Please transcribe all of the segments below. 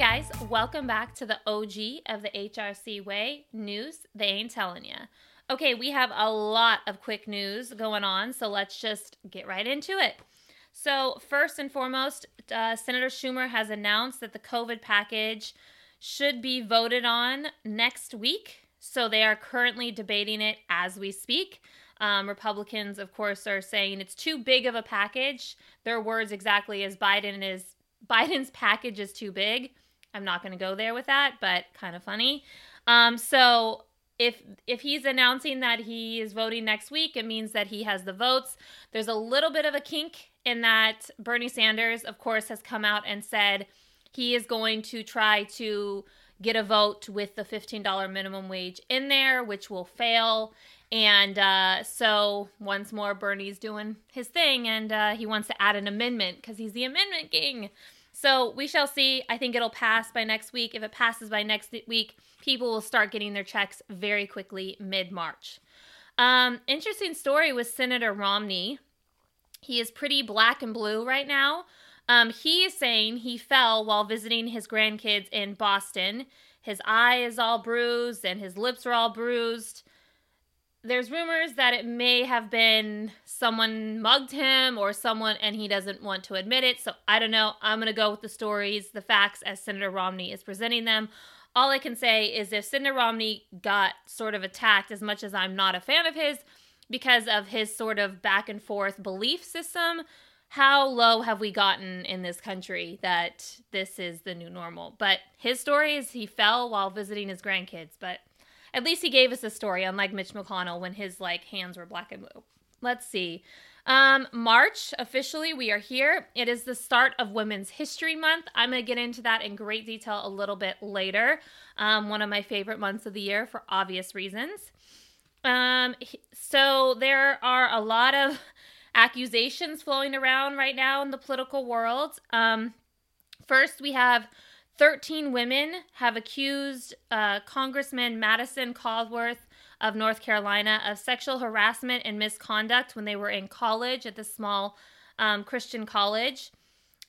guys, welcome back to the OG of the HRC Way news. They ain't telling ya. Okay, we have a lot of quick news going on, so let's just get right into it. So, first and foremost, uh, Senator Schumer has announced that the COVID package should be voted on next week. So, they are currently debating it as we speak. Um, Republicans, of course, are saying it's too big of a package. Their words exactly as Biden is Biden's package is too big. I'm not going to go there with that, but kind of funny. Um, so if if he's announcing that he is voting next week, it means that he has the votes. There's a little bit of a kink in that Bernie Sanders, of course, has come out and said he is going to try to get a vote with the $15 minimum wage in there, which will fail. And uh, so once more, Bernie's doing his thing, and uh, he wants to add an amendment because he's the amendment king. So we shall see. I think it'll pass by next week. If it passes by next week, people will start getting their checks very quickly mid March. Um, interesting story with Senator Romney. He is pretty black and blue right now. Um, he is saying he fell while visiting his grandkids in Boston. His eye is all bruised and his lips are all bruised there's rumors that it may have been someone mugged him or someone and he doesn't want to admit it. So I don't know. I'm going to go with the stories, the facts as Senator Romney is presenting them. All I can say is if Senator Romney got sort of attacked, as much as I'm not a fan of his, because of his sort of back and forth belief system, how low have we gotten in this country that this is the new normal? But his story is he fell while visiting his grandkids. But at least he gave us a story, unlike Mitch McConnell when his like hands were black and blue. Let's see. Um, March, officially, we are here. It is the start of Women's History Month. I'm going to get into that in great detail a little bit later. Um, one of my favorite months of the year for obvious reasons. Um, so there are a lot of accusations flowing around right now in the political world. Um, first, we have 13 women have accused uh, Congressman Madison Cawthorn of North Carolina of sexual harassment and misconduct when they were in college at the small um, Christian college.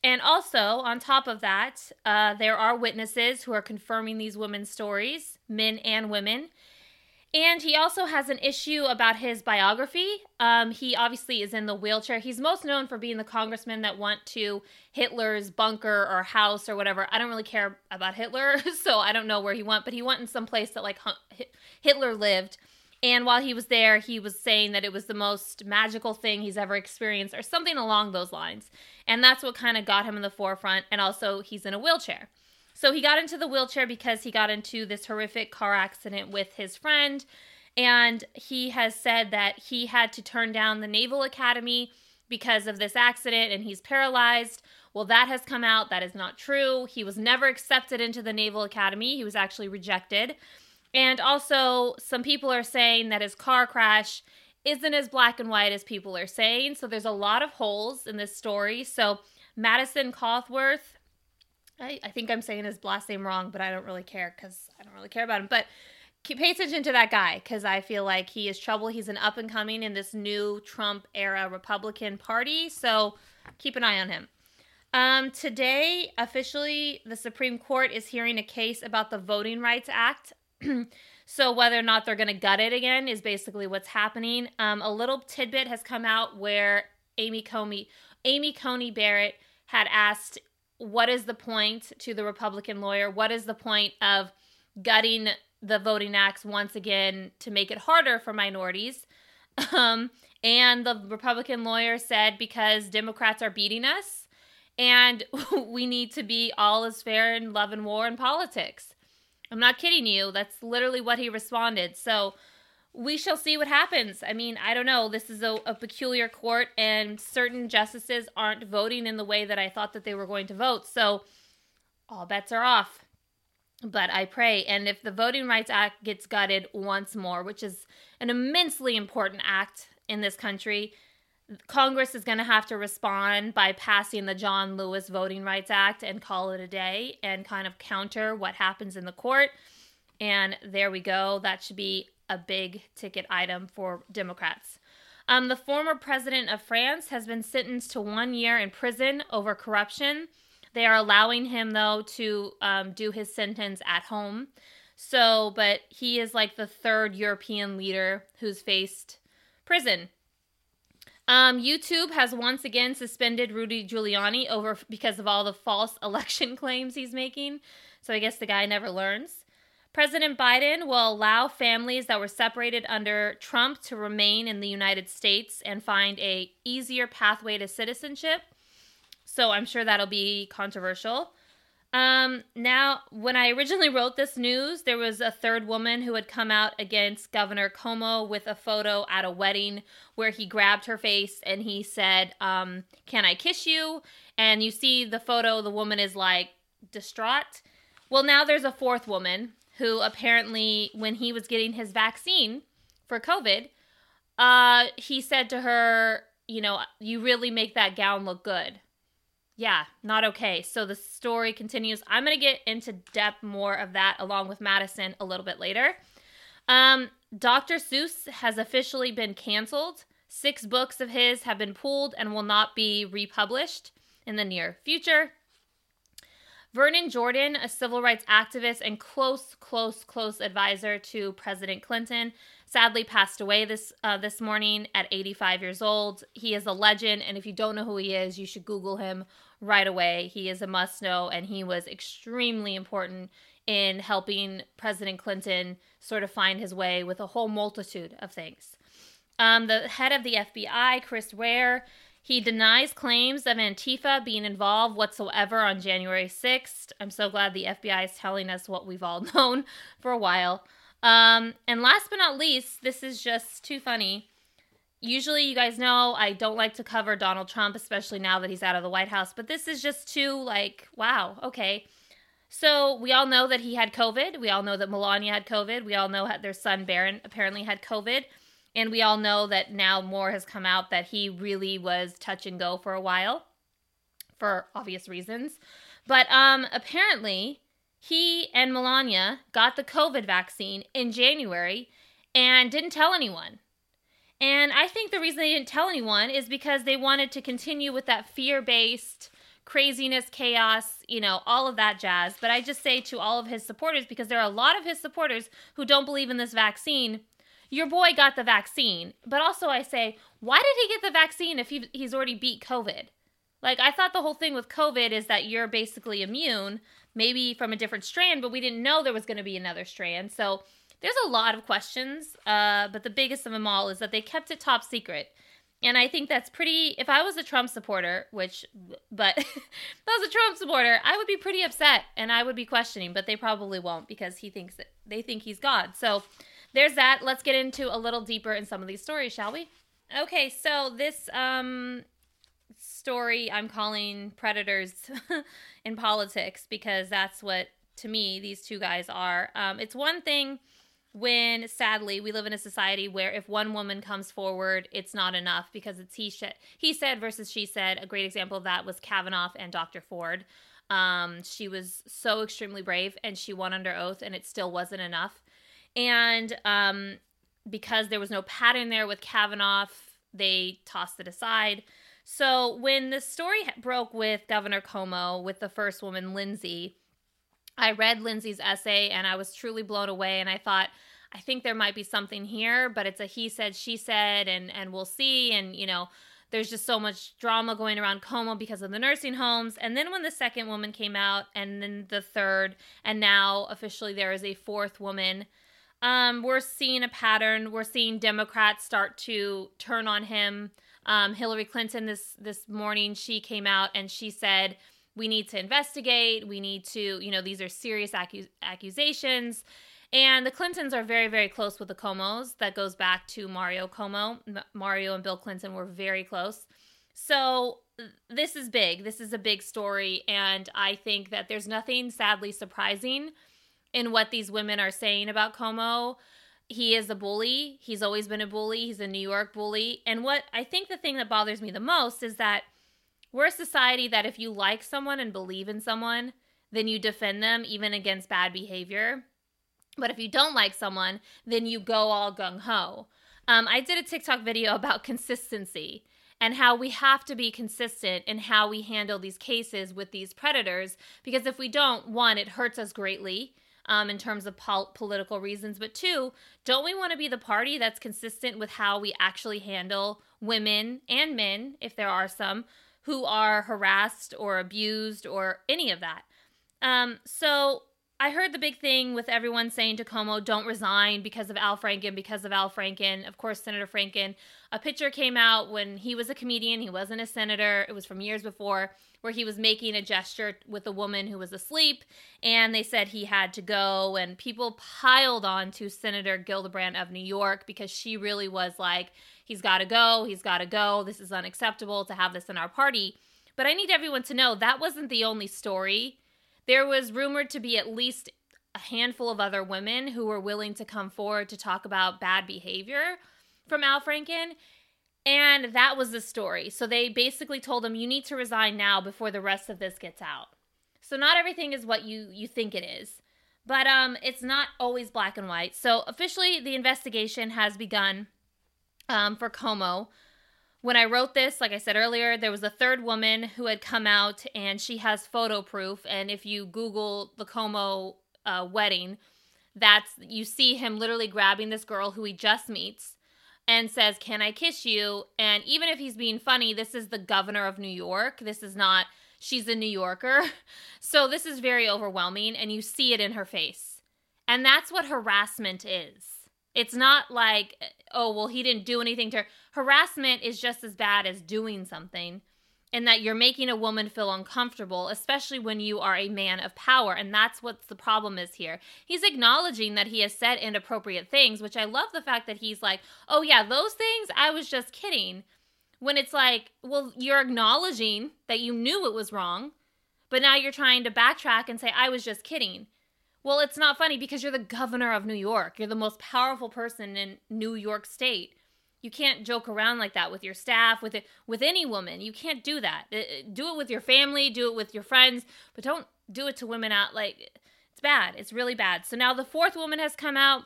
And also, on top of that, uh, there are witnesses who are confirming these women's stories, men and women. And he also has an issue about his biography. Um, he obviously is in the wheelchair. He's most known for being the congressman that went to Hitler's bunker or house or whatever. I don't really care about Hitler, so I don't know where he went, but he went in some place that like Hitler lived. And while he was there, he was saying that it was the most magical thing he's ever experienced or something along those lines. And that's what kind of got him in the forefront. And also, he's in a wheelchair. So he got into the wheelchair because he got into this horrific car accident with his friend. And he has said that he had to turn down the Naval Academy because of this accident and he's paralyzed. Well, that has come out. That is not true. He was never accepted into the Naval Academy, he was actually rejected. And also, some people are saying that his car crash isn't as black and white as people are saying. So there's a lot of holes in this story. So Madison Cawthorn I, I think I'm saying his last name wrong, but I don't really care because I don't really care about him. But pay attention to that guy because I feel like he is trouble. He's an up and coming in this new Trump era Republican Party. So keep an eye on him. Um, today, officially, the Supreme Court is hearing a case about the Voting Rights Act. so whether or not they're going to gut it again is basically what's happening. Um, a little tidbit has come out where Amy Comey, Amy Coney Barrett had asked what is the point to the Republican lawyer? What is the point of gutting the voting acts once again to make it harder for minorities? Um, and the Republican lawyer said because Democrats are beating us and we need to be all as fair in love and war in politics. I'm not kidding you. That's literally what he responded. So we shall see what happens. I mean, I don't know. This is a, a, peculiar court, and certain justices aren't voting in the way that I thought that they were going to vote. So all bets are off. But I pray. And if the Voting Rights Act gets gutted once more, which is an immensely important act in this country, Congress is going to have to respond by passing the John Lewis Voting Rights Act and call it a day and kind of counter what happens in the court. And there we go. That should be a big ticket item for Democrats. Um, the former president of France has been sentenced to one year in prison over corruption. They are allowing him, though, to um, do his sentence at home. So, but he is like the third European leader who's faced prison. Um, YouTube has once again suspended Rudy Giuliani over because of all the false election claims he's making. So I guess the guy never learns. President Biden will allow families that were separated under Trump to remain in the United States and find a easier pathway to citizenship. So I'm sure that'll be controversial. Um, now, when I originally wrote this news, there was a third woman who had come out against Governor Cuomo with a photo at a wedding where he grabbed her face and he said, um, Can I kiss you? And you see the photo, the woman is like distraught. Well, now there's a fourth woman who apparently, when he was getting his vaccine for COVID, uh, he said to her, You know, you really make that gown look good yeah, not okay. So the story continues. I'm going to get into depth more of that along with Madison a little bit later. Um, Dr. Seuss has officially been canceled. Six books of his have been pulled and will not be republished in the near future. Vernon Jordan, a civil rights activist and close, close, close advisor to President Clinton, sadly passed away this uh, this morning at 85 years old. He is a legend, and if you don't know who he is, you should Google him right away. He is a must know, and he was extremely important in helping President Clinton sort of find his way with a whole multitude of things. Um, the head of the FBI, Chris Wray, he denies claims of Antifa being involved whatsoever on January 6th. I'm so glad the FBI is telling us what we've all known for a while. Um, and last but not least, this is just too funny usually you guys know I don't like to cover Donald Trump, especially now that he's out of the White House, but this is just too like, wow, okay. So we all know that he had COVID. We all know that Melania had COVID. We all know that their son Barron apparently had COVID. And we all know that now more has come out that he really was touch and go for a while for obvious reasons. But um apparently he and Melania got the COVID vaccine in January and didn't tell anyone. And I think the reason they didn't tell anyone is because they wanted to continue with that fear based craziness, chaos, you know, all of that jazz. But I just say to all of his supporters, because there are a lot of his supporters who don't believe in this vaccine, your boy got the vaccine. But also, I say, why did he get the vaccine if he, he's already beat COVID? Like, I thought the whole thing with COVID is that you're basically immune, maybe from a different strand, but we didn't know there was going to be another strand. So, there's a lot of questions, uh, but the biggest of them all is that they kept it top secret. And I think that's pretty. If I was a Trump supporter, which, but if I was a Trump supporter, I would be pretty upset and I would be questioning, but they probably won't because he thinks that they think he's God. So there's that. Let's get into a little deeper in some of these stories, shall we? Okay, so this um, story I'm calling Predators in Politics because that's what, to me, these two guys are. Um, it's one thing when sadly we live in a society where if one woman comes forward it's not enough because it's he said he said versus she said a great example of that was kavanaugh and dr ford um, she was so extremely brave and she won under oath and it still wasn't enough and um, because there was no pattern there with kavanaugh they tossed it aside so when the story broke with governor cuomo with the first woman lindsay I read Lindsay's essay and I was truly blown away. And I thought, I think there might be something here, but it's a he said, she said, and and we'll see. And you know, there's just so much drama going around Cuomo because of the nursing homes. And then when the second woman came out, and then the third, and now officially there is a fourth woman. Um, we're seeing a pattern. We're seeing Democrats start to turn on him. Um, Hillary Clinton this this morning she came out and she said we need to investigate. We need to, you know, these are serious accu- accusations. And the Clintons are very, very close with the Cuomos. That goes back to Mario Cuomo. Mario and Bill Clinton were very close. So this is big. This is a big story. And I think that there's nothing sadly surprising in what these women are saying about Cuomo. He is a bully. He's always been a bully. He's a New York bully. And what I think the thing that bothers me the most is that we're a society that if you like someone and believe in someone, then you defend them even against bad behavior. But if you don't like someone, then you go all gung ho. Um, I did a TikTok video about consistency. and how we have to be consistent in how we handle these cases with these predators. Because if we don't, one, it hurts us greatly. Um, in terms of pol- political reasons, but two, don't we want to be the party that's consistent with how we actually handle women and men, if there are some, who are harassed or abused or any of that? Um, so I heard the big thing with everyone saying to Cuomo, don't resign because of Al Franken, because of Al Franken. Of course, Senator Franken. A picture came out when he was a comedian, he wasn't a senator. It was from years before, where he was making a gesture with a woman who was asleep, and they said he had to go. And people piled on to Senator Gillibrand of New York because she really was like, he's got to go, he's got to go. This is unacceptable to have this in our party. But I need everyone to know that wasn't the only story there was rumored to be at least a handful of other women who were willing to come forward to talk about bad behavior from Al Franken. And that was the story. So they basically told him, you need to resign now before the rest of this gets out. So not everything is what you, you think it is. But um, it's not always black and white. So officially, the investigation has begun um, for Cuomo. When I wrote this, like I said earlier, there was a third woman who had come out and she has photo proof. And if you Google the Cuomo uh, wedding, that's you see him literally grabbing this girl who he just meets and says, Can I kiss you? And even if he's being funny, this is the governor of New York. This is not, she's a New Yorker. So this is very overwhelming, and you see it in her face. And that's what harassment is. It's not like, oh, well, he didn't do anything to her. Harassment is just as bad as doing something, and that you're making a woman feel uncomfortable, especially when you are a man of power. And that's what the problem is here. He's acknowledging that he has said inappropriate things, which I love the fact that he's like, oh, yeah, those things, I was just kidding. When it's like, well, you're acknowledging that you knew it was wrong, but now you're trying to backtrack and say, I was just kidding. Well, it's not funny because you're the governor of New York. You're the most powerful person in New York State. You can't joke around like that with your staff, with it, with any woman. You can't do that. Uh, uh, do it with your family, do it with your friends, but don't do it to women out like it's bad. It's really bad. So now the fourth woman has come out.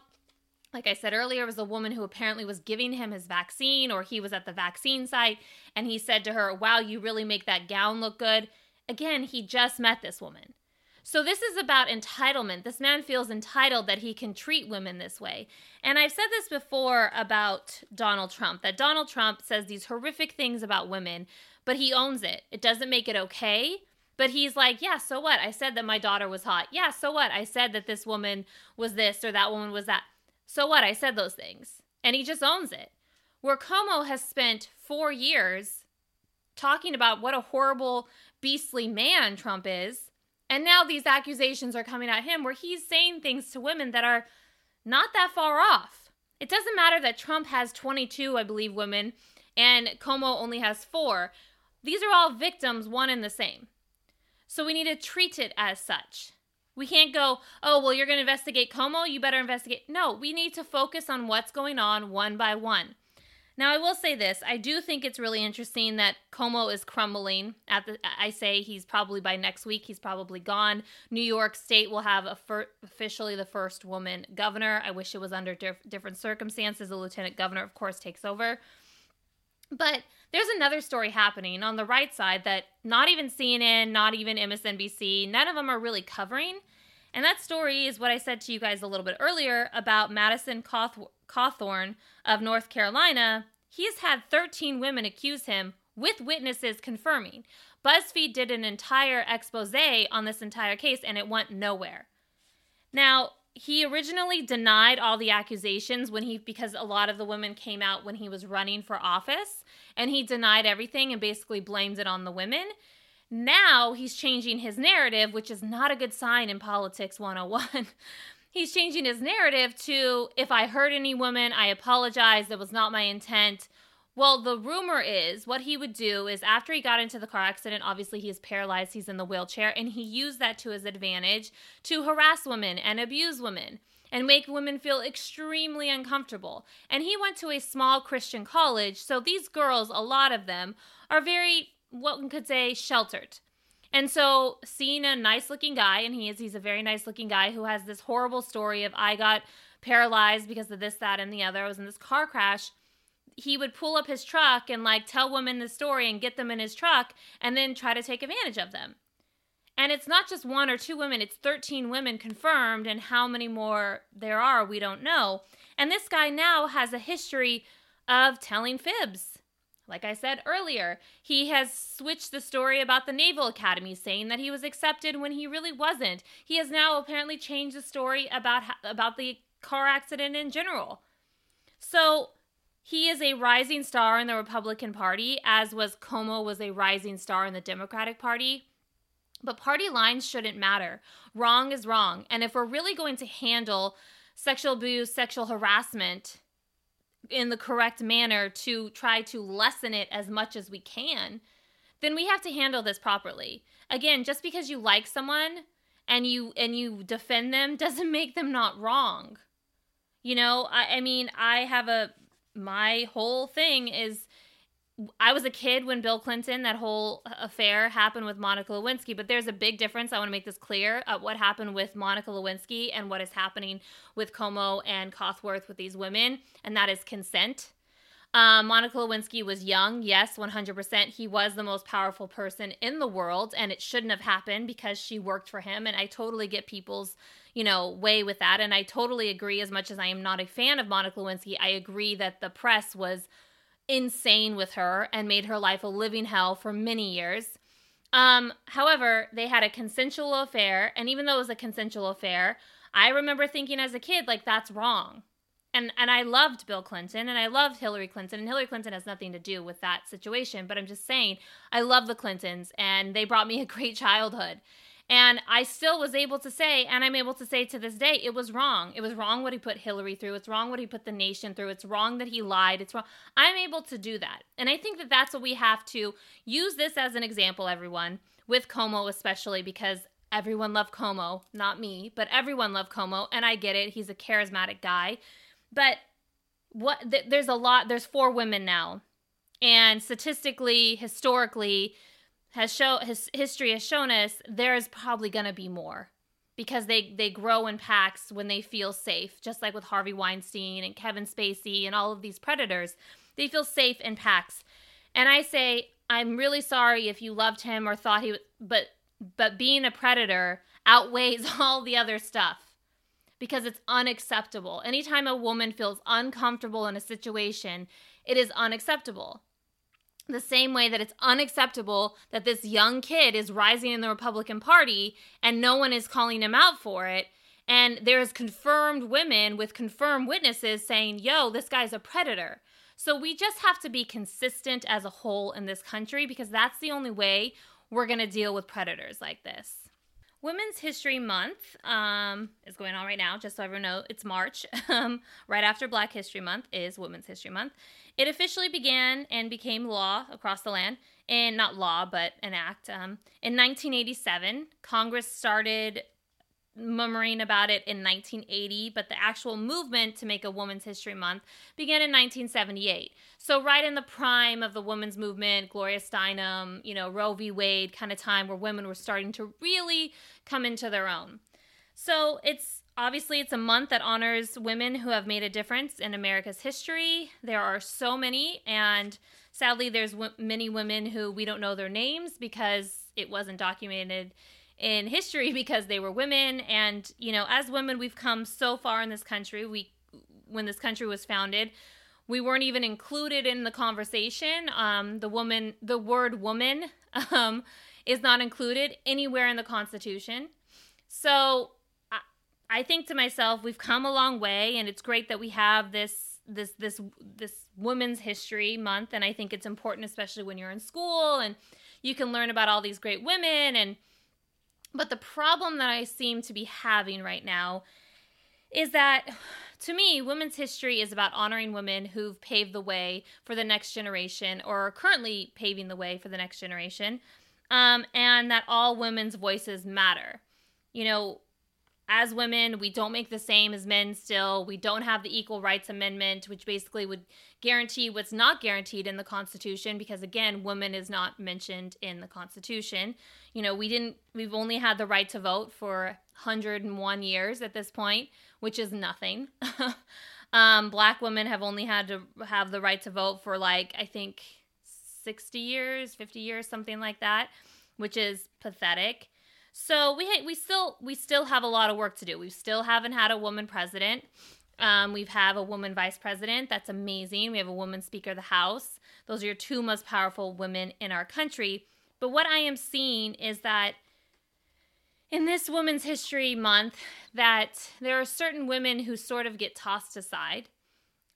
Like I said earlier, was a woman who apparently was giving him his vaccine or he was at the vaccine site and he said to her, "Wow, you really make that gown look good." Again, he just met this woman. So this is about entitlement. This man feels entitled that he can treat women this way. And I've said this before about Donald Trump that Donald Trump says these horrific things about women, but he owns it. It doesn't make it okay. But he's like, yeah, so what? I said that my daughter was hot. Yeah, so what? I said that this woman was this or that woman was that. So what? I said those things. And he just owns it. Where Cuomo has spent four years talking about what a horrible, beastly man Trump is and now these accusations are coming at him where he's saying things to women that are not that far off. It doesn't matter that Trump has 22, I believe, women and Cuomo only has four. These are all victims, one and the same. So we need to treat it as such. We can't go, oh, well, you're going to investigate Cuomo, you better investigate. No, we need to focus on what's going on one by one. Now, I will say this. I do think it's really interesting that Cuomo is crumbling. At the, I say he's probably by next week, he's probably gone. New York State will have fir- officially the first woman governor. I wish it was under diff- different circumstances. The lieutenant governor, of course, takes over. But there's another story happening on the right side that not even CNN, not even MSNBC, none of them are really covering. And that story is what I said to you guys a little bit earlier about Madison Cawthorn of North Carolina. He's had 13 women accuse him with witnesses confirming. BuzzFeed did an entire expose on this entire case and it went nowhere. Now, he originally denied all the accusations when he because a lot of the women came out when he was running for office and he denied everything and basically blamed it on the women. Now he's changing his narrative, which is not a good sign in politics 101. he's changing his narrative to if I hurt any woman, I apologize. That was not my intent. Well, the rumor is what he would do is after he got into the car accident, obviously he is paralyzed, he's in the wheelchair, and he used that to his advantage to harass women and abuse women and make women feel extremely uncomfortable. And he went to a small Christian college, so these girls, a lot of them, are very what one could say sheltered. And so seeing a nice looking guy, and he is, he's a very nice looking guy who has this horrible story of I got paralyzed because of this, that, and the other. I was in this car crash. he would pull up his truck and like tell women the story and get them in his truck and then try to take advantage of them. And it's not just one or two women, it's 13 women confirmed, and how many more there are, we don't know. And this guy now has a history of telling fibs. Like I said earlier, he has switched the story about the Naval Academy, saying that he was accepted when he really wasn't. He has now apparently changed the story about about the car accident in general. So he is a rising star in the Republican Party, as was Cuomo was a rising star in the Democratic Party. But party lines shouldn't matter. Wrong is wrong. And if we're really going to handle sexual abuse, sexual harassment in the correct manner to try to lessen it as much as we can, then we have to handle this properly. Again, just because you like someone and you and you defend them doesn't make them not wrong. You know, I, I mean, I have a my whole thing is I was a kid when Bill Clinton, that whole affair happened with Monica Lewinsky, but there's a big difference. I want to make this clear uh, what happened with Monica Lewinsky and what is happening with Cuomo and Cosworth with these women, and that is consent. Um, Monica Lewinsky was young, yes, 100%. He was the most powerful person in the world, and it shouldn't have happened because she worked for him. And I totally get people's, you know, way with that. And I totally agree, as much as I am not a fan of Monica Lewinsky, I agree that the press was insane with her and made her life a living hell for many years. Um, however, they had a consensual affair, and even though it was a consensual affair, I remember thinking as a kid, like, that's wrong. And, and I loved Bill Clinton and I loved Hillary Clinton, and Hillary Clinton has nothing to do with that situation, but I'm just saying, I love the Clintons, and they brought me a great childhood. And I still was able to say, and I'm able to say to this day, it was wrong. It was wrong what he put Hillary through. It's wrong what he put the nation through. It's wrong that he lied. It's wrong. I'm able to do that. And I think that that's what we have to use this as an example, everyone, with Cuomo especially, because everyone loved Cuomo, not me, but everyone loved Cuomo. And I get it. He's a charismatic guy. But what th- there's a lot, there's four women now. And statistically, historically, has show his history has shown us there is probably going to be more because they they grow in packs when they feel safe just like with Harvey Weinstein and Kevin Spacey and all of these predators. They feel safe in packs. And I say I'm really sorry if you loved him or thought he but but being a predator outweighs all the other stuff because it's unacceptable. Anytime a woman feels uncomfortable in a situation it is unacceptable the same way that it's unacceptable that this young kid is rising in the Republican Party and no one is calling him out for it. And there's confirmed women with confirmed witnesses saying, yo, this guy's a predator. So we just have to be consistent as a whole in this country because that's the only way we're going to deal with predators like this. Women's History Month um, is going on right now, just so everyone knows. It's March. Um, right after Black History Month is Women's History Month. It officially began and became law across the land, and not law, but an act. Um, in 1987, Congress started murmuring about it in 1980, but the actual movement to make a Women's History Month began in 1978. So, right in the prime of the women's movement, Gloria Steinem, you know, Roe v. Wade kind of time where women were starting to really come into their own. So, it's obviously it's a month that honors women who have made a difference in America's history. There are so many and sadly there's w- many women who we don't know their names because it wasn't documented in history because they were women. And you know as women we've come so far in this country. We when this country was founded we weren't even included in the conversation. Um, the woman the word woman um, is not included anywhere in the constitution. So I, I think to myself we've come a long way and it's great that we have this this this this women's history month. And i think it's important especially when you're in school and you can learn about all these great women and but the problem that I seem to be having right now is that to me, women's history is about honoring women who've paved the way for the next generation or are currently paving the way for the next generation, um, and that all women's voices matter. You know, as women, we don't make the same as men still. We don't have the Equal Rights Amendment, which basically would guarantee what's not guaranteed in the Constitution, because again, woman is not mentioned in the Constitution. You know, we didn't, we've only had the right to vote for 101 years at this point, which is nothing. Um, black women have only had to have the right to vote for like I think 60 years, 50 years, something like that, which is pathetic. So we we still we still have a lot of work to do. We still haven't had a woman president. Um, we have a woman vice president. That's amazing. We have a woman speaker of the House. Those are your two most powerful women in our country. But what I am seeing is that in this Women's History Month, that there are certain women who sort of get tossed aside.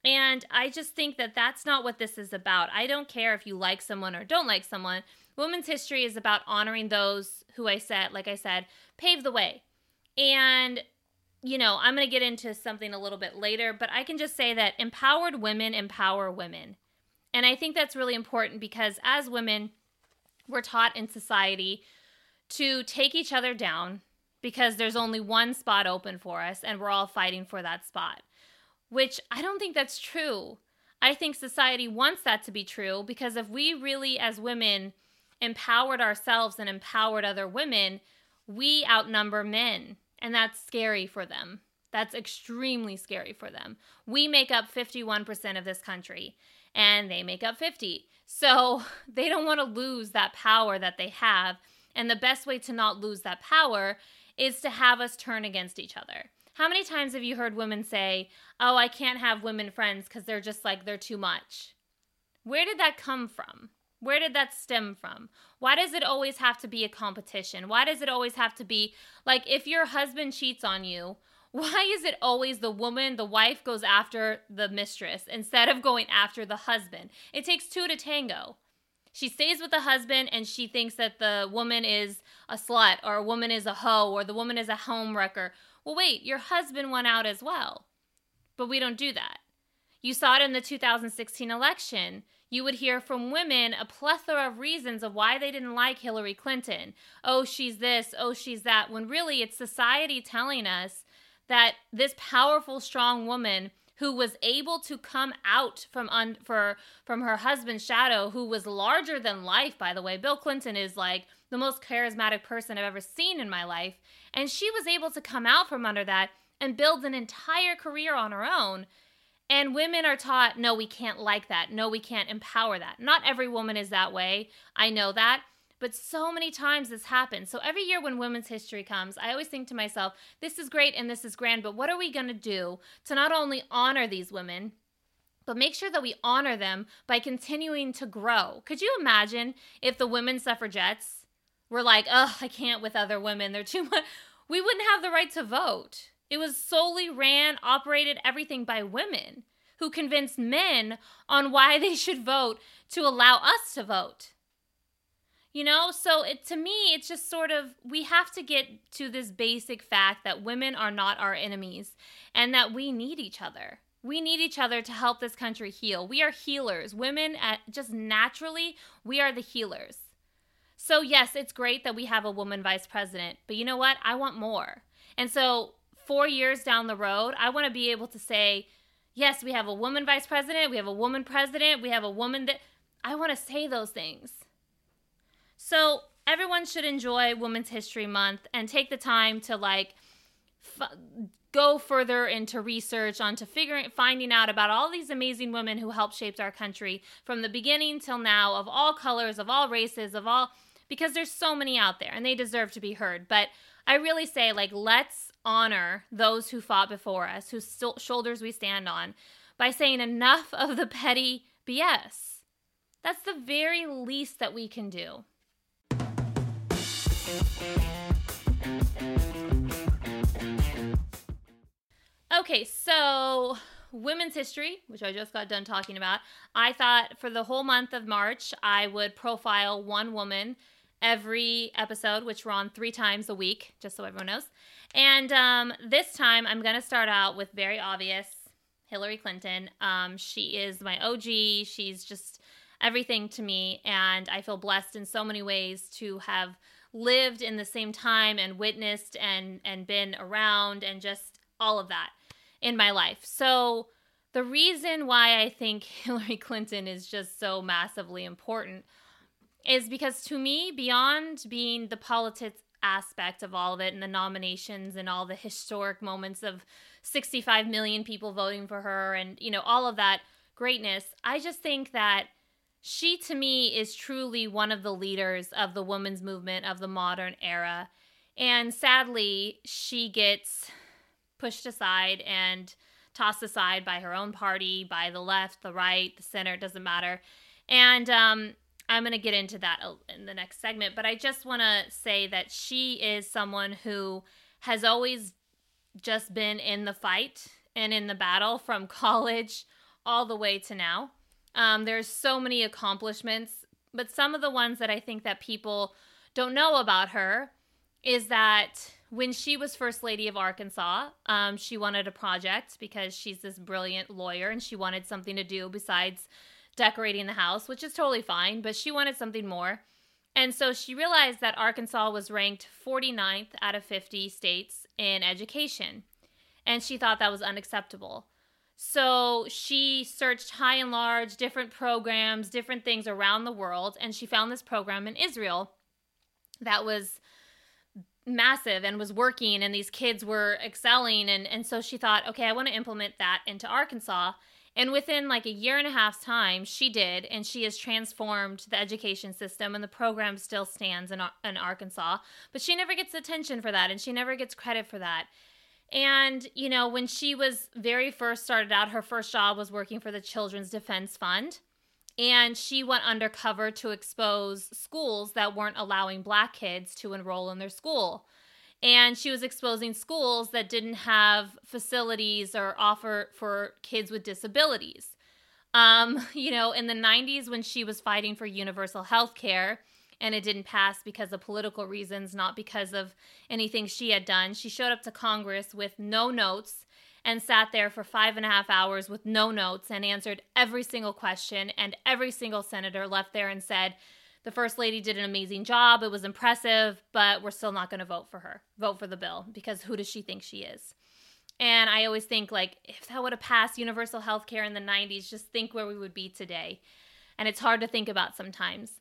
And I just think that that's not what this is about. I don't care if you like someone or don't like someone. Women's history is about honoring those who I said, like I said, paved the way. And you know, I'm going to get into something a little bit later, but I can just say that empowered women empower women. And I think that's really important because as women, we're taught in society to take each other down because there's only one spot open for us and we're all fighting for that spot, which I don't think that's true. I think society wants that to be true because if we really, as women, empowered ourselves and empowered other women, we outnumber men and that's scary for them. That's extremely scary for them. We make up 51% of this country and they make up 50. So they don't want to lose that power that they have. And the best way to not lose that power is to have us turn against each other. How many times have you heard women say, Oh, I can't have women friends because they're just like, they're too much? Where did that come from? Where did that stem from? Why does it always have to be a competition? Why does it always have to be like if your husband cheats on you, why is it always the woman, the wife goes after the mistress instead of going after the husband? It takes two to tango. She stays with the husband and she thinks that the woman is a slut or a woman is a hoe or the woman is a home wrecker. Well, wait, your husband went out as well. But we don't do that. You saw it in the 2016 election you would hear from women a plethora of reasons of why they didn't like Hillary Clinton. Oh, she's this, oh, she's that, when really it's society telling us that this powerful, strong woman who was able to come out from un- for from her husband's shadow who was larger than life by the way bill clinton is like the most charismatic person i've ever seen in my life and she was able to come out from under that and build an entire career on her own and women are taught, no, we can't like that. No, we can't empower that. Not every woman is that way. I know that. But so many times this happens. So every year when Women's History comes, I always think to myself, this is great and this is grand, but what are we going to do to not only honor these women, but make sure that we honor them by continuing to grow? Could you imagine if the women suffragettes were like, oh, I can't with other women, they're too much? We wouldn't have the right to vote. It was solely ran, operated, everything by women who convinced men on why they should vote to allow us to vote. You know, so it to me it's just sort of we have to get to this basic fact that women are not our enemies and that we need each other. We need each other to help this country heal. We are healers. Women at, just naturally, we are the healers. So yes, it's great that we have a woman vice president, but you know what? I want more. And so four years down the road, I want to be able to say, yes, we have a woman vice president, we have a woman president, we have a woman that. I want to say those things. So everyone should enjoy Women's History Month and take the time to like f- go further into research onto figuring finding out about all these amazing women who helped shape our country from the beginning till now of all colors, of all races, of all because there's so many out there and they deserve to be heard. But I really say like let's honor those who fought before us, whose shoulders we stand on, by saying enough of the petty BS. That's the very least that we can do. Okay, so women's history, which I just got done talking about, I thought for the whole month of March, I would profile one woman every episode, which we're on three times a week, just so everyone knows. And um, this time, I'm going to start out with very obvious Hillary Clinton. Um, she is my OG. She's just everything to me. And I feel blessed in so many ways to have lived in the same time and witnessed and, and been around and just all of that in my life. So, the reason why I think Hillary Clinton is just so massively important is because to me, beyond being the politics aspect of all of it and the nominations and all the historic moments of 65 million people voting for her and, you know, all of that greatness. I just think that she, to me, is truly one of the leaders of the women's movement of the modern era. And sadly, she gets pushed aside and tossed aside by her own party, by the left, the right, the center, it doesn't matter. And um, I'm going to get into that in the next segment, but I just want to say that she is someone who has always just been in the fight and in the battle from college all the way to now. Um, there's so many accomplishments, but some of the ones that I think that people don't know about her is that when she was first lady of Arkansas, um, she wanted a project because she's this brilliant lawyer and she wanted something to do besides decorating the house, which is totally fine, but she wanted something more. And so she realized that Arkansas was ranked 49th out of 50 states in education. And she thought that was unacceptable. So she searched high and large, different programs, different things around the world, and she found this program in Israel that was massive and was working and these kids were excelling and and so she thought okay I want to implement that into Arkansas. And within like a year and a half's time she did and she has transformed the education system and the program still stands in, in Arkansas. But she never gets attention for that and she never gets credit for that and, you know, when she was very first started out, her first job was working for the Children's Defense Fund. And she went undercover to expose schools that weren't allowing black kids to enroll in their school. And she was exposing schools that didn't have facilities or offer for kids with disabilities. Um, you know, in the 90s, when she was fighting for universal health care, and it didn't pass because of political reasons, not because of anything she had done. She showed up to Congress with no notes and sat there for five and a half hours with no notes and answered every single question. And every single senator left there and said, the first lady did an amazing job. It was impressive, but we're still not going to vote for her, vote for the bill, because who does she think she is? And I always think, like, if that would have passed universal health care in the 90s, just think where we would be today. And it's hard to think about sometimes.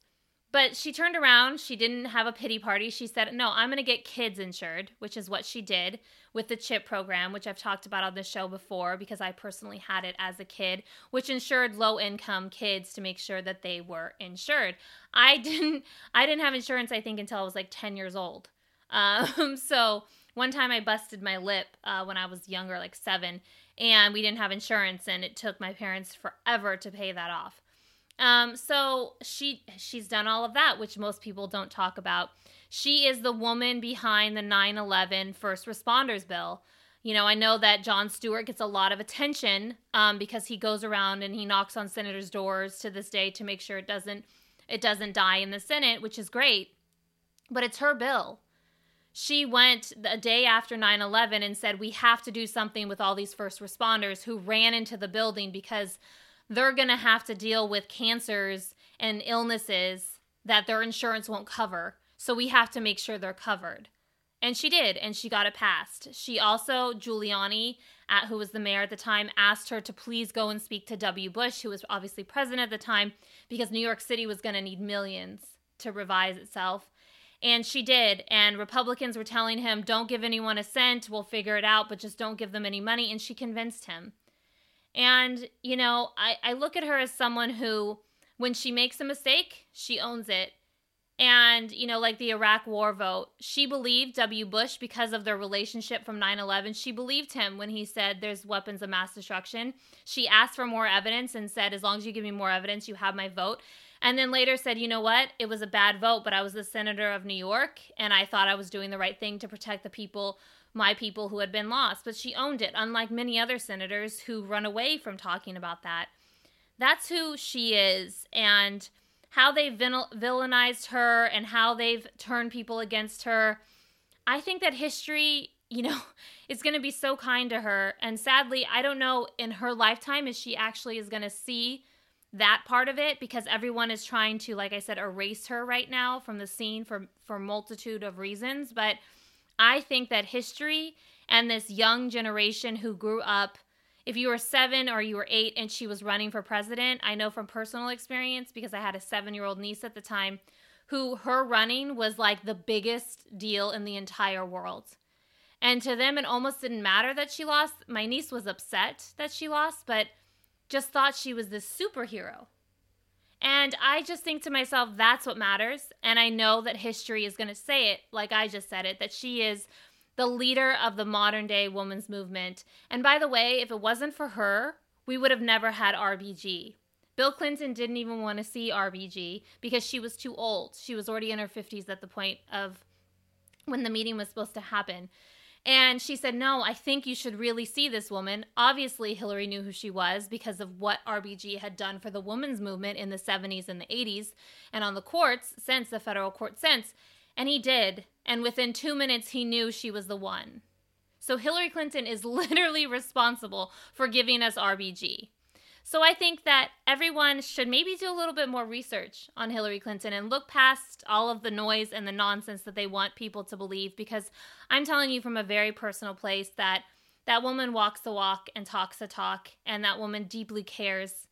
But she turned around. She didn't have a pity party. She said, No, I'm going to get kids insured, which is what she did with the CHIP program, which I've talked about on the show before because I personally had it as a kid, which insured low income kids to make sure that they were insured. I didn't I didn't have insurance I think until I was like 10 years old. Um, so one time I busted my lip uh, when I was younger, like seven, and we didn't have insurance, and it took my parents forever to pay that off. Um, so she she's done all of that, which most people don't talk about. She is the woman behind the 9/11 first responders bill. You know, I know that Jon Stewart gets a lot of attention um, because he goes around and he knocks on senators' doors to this day to make sure it doesn't it doesn't die in the Senate, which is great. But it's her bill. She went the day after 9 11 and said, We have to do something with all these first responders who ran into the building because they're going to have to deal with cancers and illnesses that their insurance won't cover. So we have to make sure they're covered. And she did, and she got it passed. She also, Giuliani, at, who was the mayor at the time, asked her to please go and speak to W. Bush, who was obviously president at the time, because New York City was going to need millions to revise itself. And she did. And Republicans were telling him, don't give anyone a cent, we'll figure it out, but just don't give them any money. And she convinced him. And, you know, I, I look at her as someone who, when she makes a mistake, she owns it. And, you know, like the Iraq war vote, she believed W. Bush because of their relationship from 9 11. She believed him when he said there's weapons of mass destruction. She asked for more evidence and said, as long as you give me more evidence, you have my vote. And then later said, you know what? It was a bad vote, but I was the senator of New York and I thought I was doing the right thing to protect the people my people who had been lost, but she owned it, unlike many other senators who run away from talking about that. That's who she is, and how they've villainized her and how they've turned people against her. I think that history, you know, is going to be so kind to her. And sadly, I don't know in her lifetime if she actually is going to see that part of it because everyone is trying to like I said erase her right now from the scene for for multitude of reasons, but I think that history and this young generation who grew up, if you were seven or you were eight and she was running for president, I know from personal experience because I had a seven year old niece at the time who her running was like the biggest deal in the entire world. And to them, it almost didn't matter that she lost. My niece was upset that she lost, but just thought she was this superhero. And I just think to myself, that's what matters. And I know that history is going to say it, like I just said it, that she is the leader of the modern day women's movement. And by the way, if it wasn't for her, we would have never had RBG. Bill Clinton didn't even want to see RBG because she was too old. She was already in her 50s at the point of when the meeting was supposed to happen. And she said, No, I think you should really see this woman. Obviously, Hillary knew who she was because of what RBG had done for the women's movement in the 70s and the 80s and on the courts since the federal court since. And he did. And within two minutes, he knew she was the one. So Hillary Clinton is literally responsible for giving us RBG. So I think that everyone should maybe do a little bit more research on Hillary Clinton and look past all of the noise and the nonsense that they want people to believe because I'm telling you from a very personal place that that woman walks the walk and talks the talk and that woman deeply cares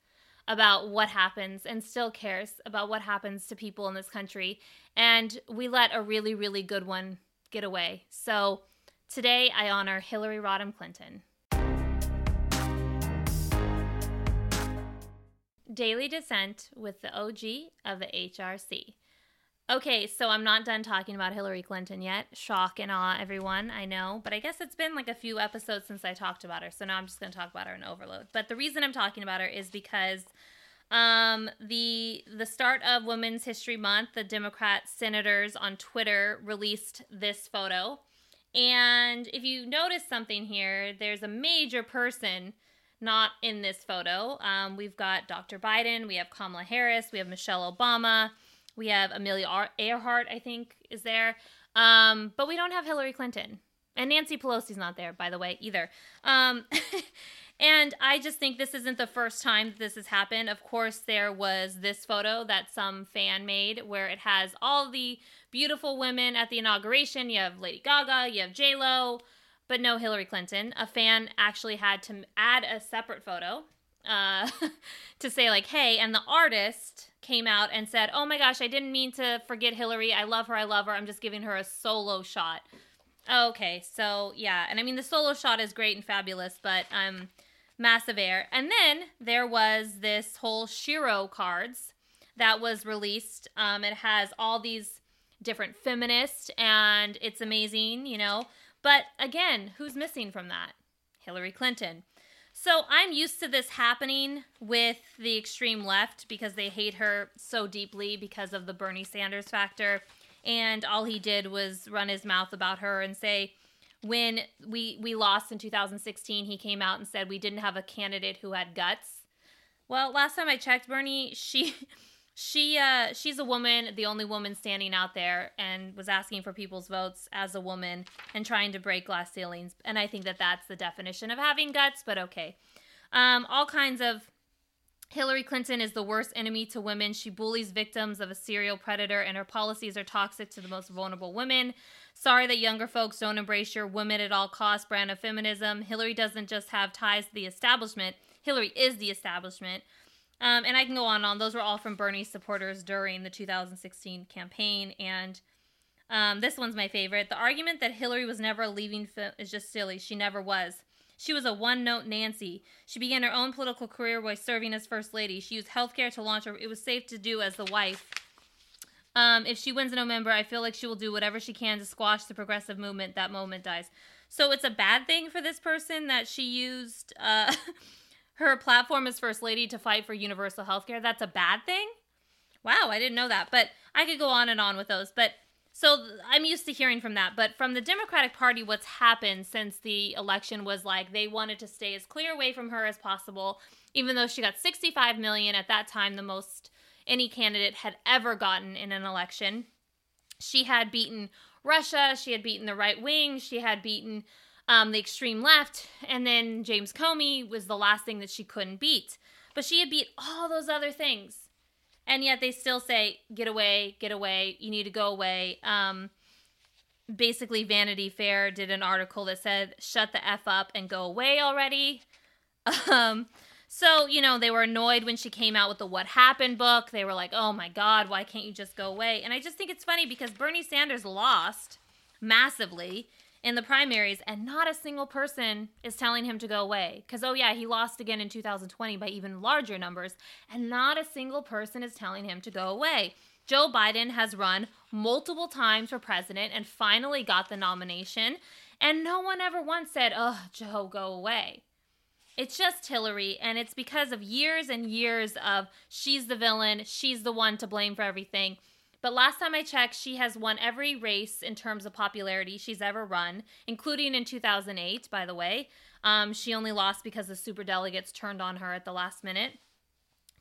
about what happens and still cares about what happens to people in this country and we let a really really good one get away. So today I honor Hillary Rodham Clinton. Daily Dissent with the OG of the HRC. Okay, so I'm not done talking about Hillary Clinton yet. Shock and awe, everyone. I know, but I guess it's been like a few episodes since I talked about her, so now I'm just going to talk about her in overload. But the reason I'm talking about her is because um, the the start of Women's History Month, the Democrat senators on Twitter released this photo, and if you notice something here, there's a major person not in this photo. Um, we've got Dr. Biden, we have Kamala Harris, we have Michelle Obama, we have Amelia Earhart, I think, is there. Um, but we don't have Hillary Clinton. And Nancy Pelosi's not there, by the way, either. Um, and I just think this isn't the first time this has happened. Of course, there was this photo that some fan made where it has all the beautiful women at the inauguration. You have Lady Gaga, you have J Lo, but no Hillary Clinton. A fan actually had to add a separate photo uh, to say, like, hey, and the artist came out and said, oh my gosh, I didn't mean to forget Hillary. I love her. I love her. I'm just giving her a solo shot. Okay, so yeah, and I mean, the solo shot is great and fabulous, but um, massive air. And then there was this whole Shero cards that was released. Um, it has all these different feminists, and it's amazing, you know. But again, who's missing from that? Hillary Clinton. So I'm used to this happening with the extreme left because they hate her so deeply because of the Bernie Sanders factor. And all he did was run his mouth about her and say, when we we lost in 2016, he came out and said we didn't have a candidate who had guts. Well, last time I checked, Bernie, she she uh she's a woman the only woman standing out there and was asking for people's votes as a woman and trying to break glass ceilings and i think that that's the definition of having guts but okay um all kinds of Hillary Clinton is the worst enemy to women. She bullies victims of a serial predator, and her policies are toxic to the most vulnerable women. Sorry that younger folks don't embrace your women at all costs brand of feminism. Hillary doesn't just have ties to the establishment, Hillary is the establishment. Um, and I can go on and on. Those were all from Bernie supporters during the 2016 campaign. And um, this one's my favorite. The argument that Hillary was never leaving is just silly. She never was. She was a one note Nancy. She began her own political career by serving as First Lady. She used healthcare to launch her. It was safe to do as the wife. Um, if she wins in November, I feel like she will do whatever she can to squash the progressive movement. That moment dies. So it's a bad thing for this person that she used. Uh, her platform as first lady to fight for universal health care, that's a bad thing? Wow, I didn't know that. But I could go on and on with those. But so I'm used to hearing from that. But from the Democratic Party, what's happened since the election was like they wanted to stay as clear away from her as possible, even though she got 65 million at that time, the most any candidate had ever gotten in an election. She had beaten Russia, she had beaten the right wing, she had beaten um, the extreme left, and then James Comey was the last thing that she couldn't beat. But she had beat all those other things. And yet they still say, get away, get away, you need to go away. Um, basically, Vanity Fair did an article that said, shut the F up and go away already. Um, So, you know, they were annoyed when she came out with the What Happened book. They were like, oh my God, why can't you just go away? And I just think it's funny because Bernie Sanders lost massively in the primaries, and not a single person is telling him to go away. Because, oh, yeah, he lost again in 2020 by even larger numbers, and not a single person is telling him to go away. Joe Biden has run multiple times for president and finally got the nomination, and no one ever once said, oh, Joe, go away. It's just Hillary, and it's because of years and years of she's the villain, she's the one to blame for everything. But last time I checked, she has won every race in terms of popularity she's ever run, including in 2008, by the way. Um, she only lost because the super delegates turned on her at the last minute.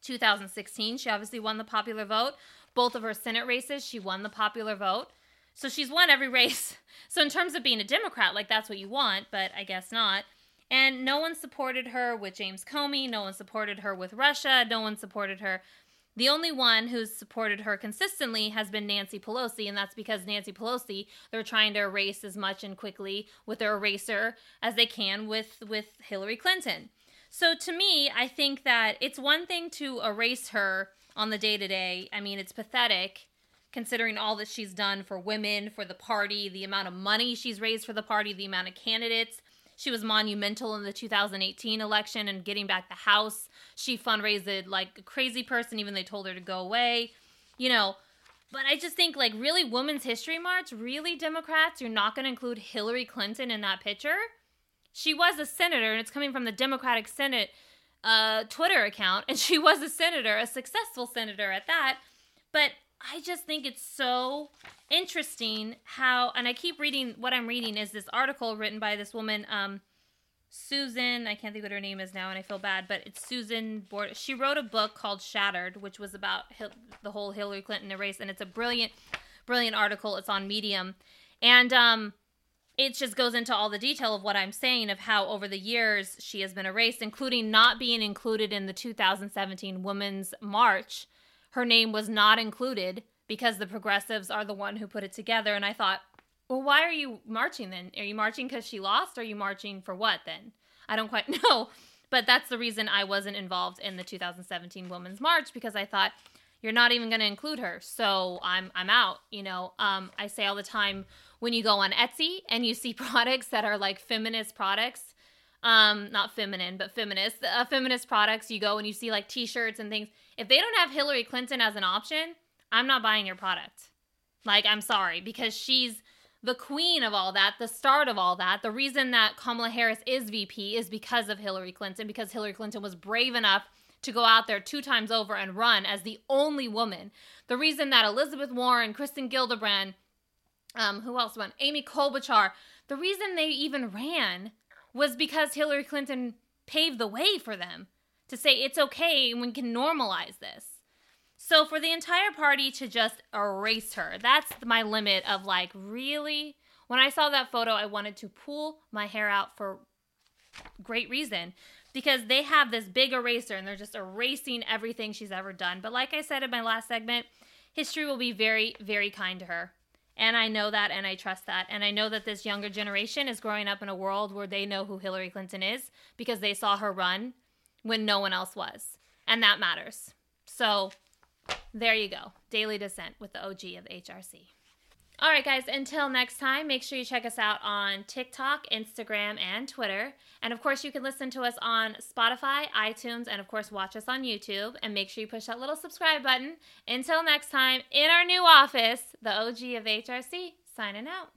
2016, she obviously won the popular vote. Both of her Senate races, she won the popular vote. So she's won every race. So, in terms of being a Democrat, like that's what you want, but I guess not. And no one supported her with James Comey. No one supported her with Russia. No one supported her the only one who's supported her consistently has been Nancy Pelosi, and that's because Nancy Pelosi, they're trying to erase as much and quickly with their eraser as they can with, with Hillary Clinton. So to me, I think that it's one thing to erase her on the day to day. I mean, it's pathetic considering all that she's done for women, for the party, the amount of money she's raised for the party, the amount of candidates she was monumental in the 2018 election and getting back the House. She fundraised like a crazy person, even they told her to go away. You know, but I just think like really Women's History March, really Democrats, you're not going to include Hillary Clinton in that picture. She was a senator, and it's coming from the Democratic Senate uh, Twitter account, and she was a senator, a successful senator at that. But I just think it's so interesting how, and I keep reading what I'm reading is this article written by this woman, um, Susan. I can't think what her name is now, and I feel bad, but it's Susan. She wrote a book called Shattered, which was about Hil- the whole Hillary Clinton race, and it's a brilliant, brilliant article. It's on Medium, and um, it just goes into all the detail of what I'm saying of how over the years she has been erased, including not being included in the 2017 Women's March her name was not included because the progressives are the one who put it together. And I thought, well, why are you marching then? Are you marching because she lost? Or are you marching for what then? I don't quite know. But that's the reason I wasn't involved in the 2017 Women's March because I thought you're not even going to include her. So I'm I'm out. You know, um, I say all the time when you go on Etsy and you see products that are like feminist products, um, not feminine, but feminist, uh, feminist products. You go and you see like T-shirts and things. If they don't have Hillary Clinton as an option, I'm not buying your product. Like, I'm sorry because she's the queen of all that, the start of all that. The reason that Kamala Harris is VP is because of Hillary Clinton, because Hillary Clinton was brave enough to go out there two times over and run as the only woman. The reason that Elizabeth Warren, Kirsten Gillibrand, um, who else won? Amy Klobuchar. The reason they even ran was because Hillary Clinton paved the way for them to say it's okay and we can normalize this. So for the entire party to just erase her, that's my limit of like, really? When I saw that photo, I wanted to pull my hair out for great reason because they have this big eraser and they're just erasing everything she's ever done. But like I said in my last segment, history will be very, very kind to her. And I know that and I trust that. And I know that this younger generation is growing up in a world where they know who Hillary Clinton is because they saw her run when no one else was. And that matters. So there you go. Daily Dissent with the OG of HRC. All right, guys, until next time, make sure you check us out on TikTok, Instagram, and Twitter. And of course, you can listen to us on Spotify, iTunes, and of course, watch us on YouTube. And make sure you push that little subscribe button. Until next time, in our new office, the OG of HRC, signing out.